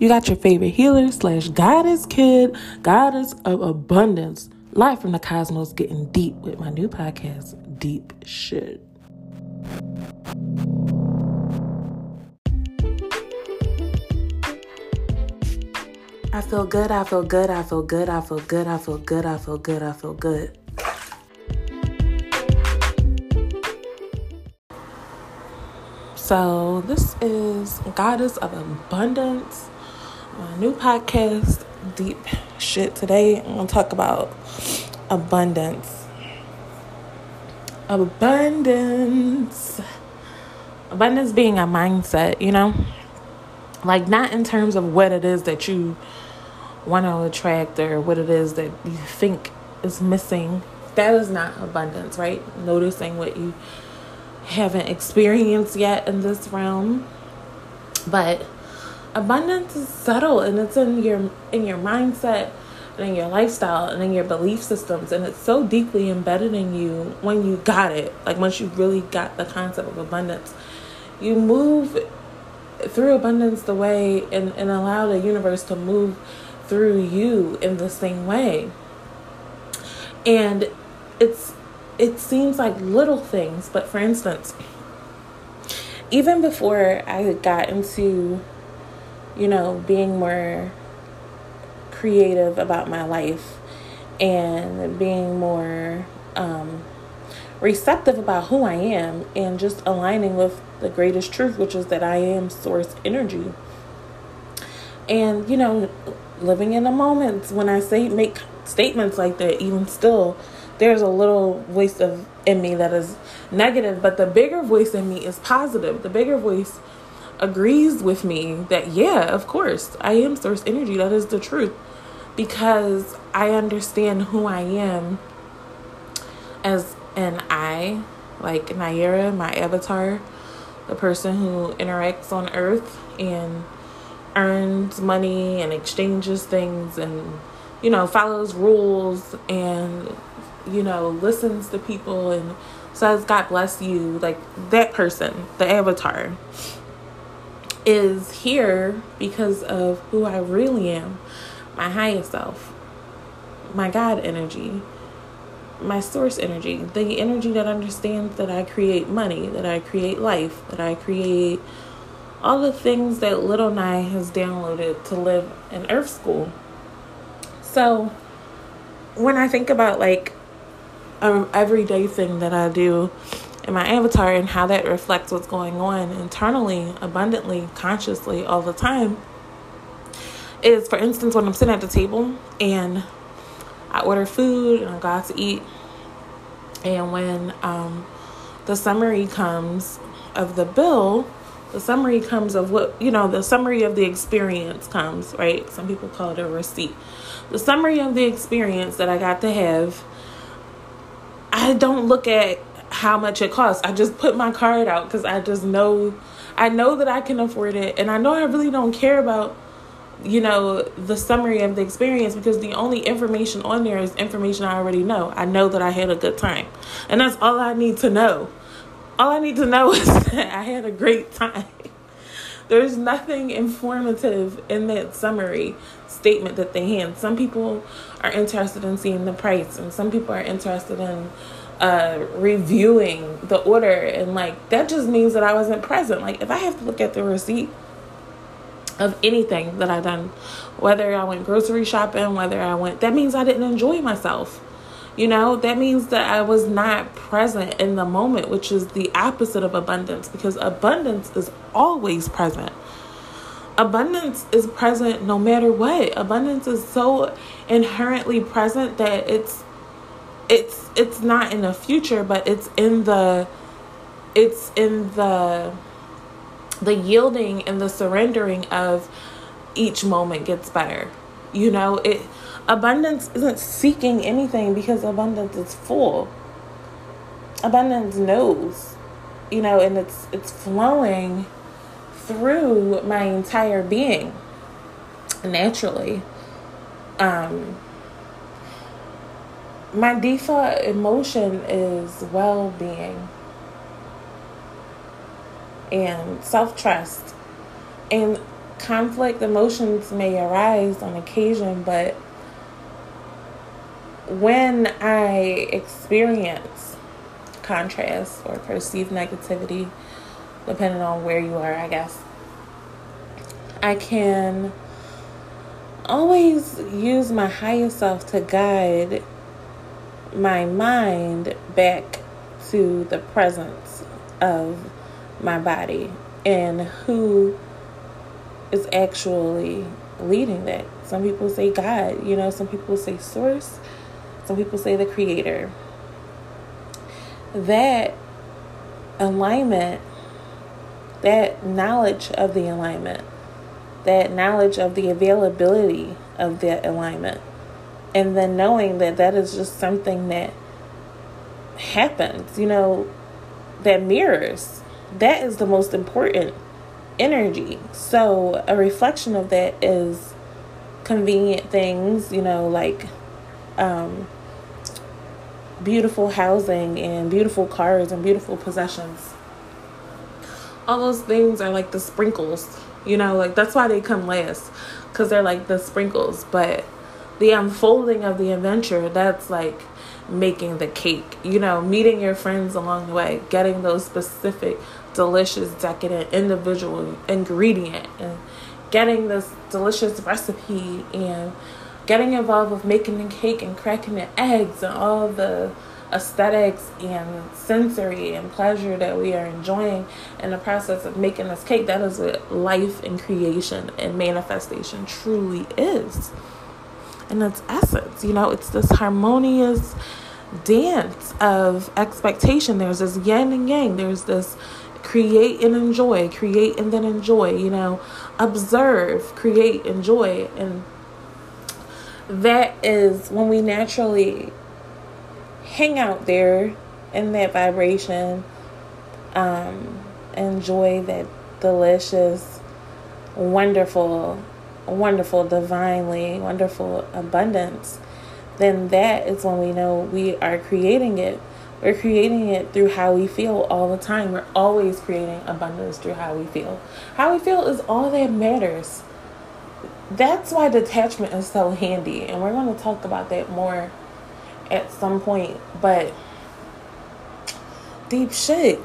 You got your favorite healer slash goddess kid, goddess of abundance, live from the cosmos, getting deep with my new podcast, Deep Shit. I feel good, I feel good, I feel good, I feel good, I feel good, I feel good, I feel good. So, this is Goddess of Abundance, my new podcast, Deep Shit. Today, I'm going to talk about abundance. Abundance. Abundance being a mindset, you know? Like, not in terms of what it is that you want to attract or what it is that you think is missing. That is not abundance, right? Noticing what you haven't experienced yet in this realm. But abundance is subtle and it's in your in your mindset and in your lifestyle and in your belief systems and it's so deeply embedded in you when you got it. Like once you really got the concept of abundance. You move through abundance the way and, and allow the universe to move through you in the same way. And it's it seems like little things, but for instance, even before I got into, you know, being more creative about my life and being more um, receptive about who I am and just aligning with the greatest truth, which is that I am source energy. And, you know, living in the moments when I say make statements like that, even still, there's a little voice of in me that is negative, but the bigger voice in me is positive. The bigger voice agrees with me that yeah, of course, I am source energy. That is the truth. Because I understand who I am as an I, like Nyerra, my avatar, the person who interacts on earth and earns money and exchanges things and you know follows rules and you know, listens to people and says, God bless you, like that person, the avatar, is here because of who I really am, my highest self, my God energy, my source energy, the energy that understands that I create money, that I create life, that I create all the things that little Nye has downloaded to live in Earth School. So when I think about like a everyday thing that I do in my avatar and how that reflects what's going on internally, abundantly, consciously all the time is for instance when I'm sitting at the table and I order food and I go out to eat and when um, the summary comes of the bill the summary comes of what you know the summary of the experience comes right? Some people call it a receipt. The summary of the experience that i got to have I don't look at how much it costs. I just put my card out because I just know I know that I can afford it and I know I really don't care about you know the summary of the experience because the only information on there is information I already know. I know that I had a good time. And that's all I need to know. All I need to know is that I had a great time. There's nothing informative in that summary statement that they hand. Some people are interested in seeing the price, and some people are interested in uh, reviewing the order. And like that just means that I wasn't present. Like if I have to look at the receipt of anything that I done, whether I went grocery shopping, whether I went, that means I didn't enjoy myself. You know, that means that I was not present in the moment, which is the opposite of abundance because abundance is always present. Abundance is present no matter what. Abundance is so inherently present that it's it's it's not in the future but it's in the it's in the the yielding and the surrendering of each moment gets better. You know it abundance isn't seeking anything because abundance is full abundance knows you know and it's it's flowing through my entire being naturally. Um, my default emotion is well being. and self trust. And conflict emotions may arise on occasion, but when I experience contrast or perceived negativity, depending on where you are, I guess, I can always use my higher self to guide my mind back to the presence of my body and who is actually leading that. Some people say God, you know, some people say source, some people say the creator. That alignment, that knowledge of the alignment, that knowledge of the availability of that alignment, and then knowing that that is just something that happens, you know, that mirrors. That is the most important energy. So, a reflection of that is convenient things, you know, like um, beautiful housing and beautiful cars and beautiful possessions. All those things are like the sprinkles, you know, like that's why they come last because they're like the sprinkles. But the unfolding of the adventure, that's like making the cake, you know, meeting your friends along the way, getting those specific delicious, decadent, individual ingredient and getting this delicious recipe and getting involved with making the cake and cracking the eggs and all the aesthetics and sensory and pleasure that we are enjoying in the process of making this cake. That is what life and creation and manifestation truly is. And its essence, you know, it's this harmonious dance of expectation. There's this yin and yang. There's this create and enjoy, create and then enjoy, you know, observe, create, enjoy. And that is when we naturally hang out there in that vibration, um, enjoy that delicious, wonderful, wonderful, divinely wonderful abundance, then that is when we know we are creating it we're creating it through how we feel all the time. We're always creating abundance through how we feel. How we feel is all that matters. That's why detachment is so handy. And we're going to talk about that more at some point. But deep shit.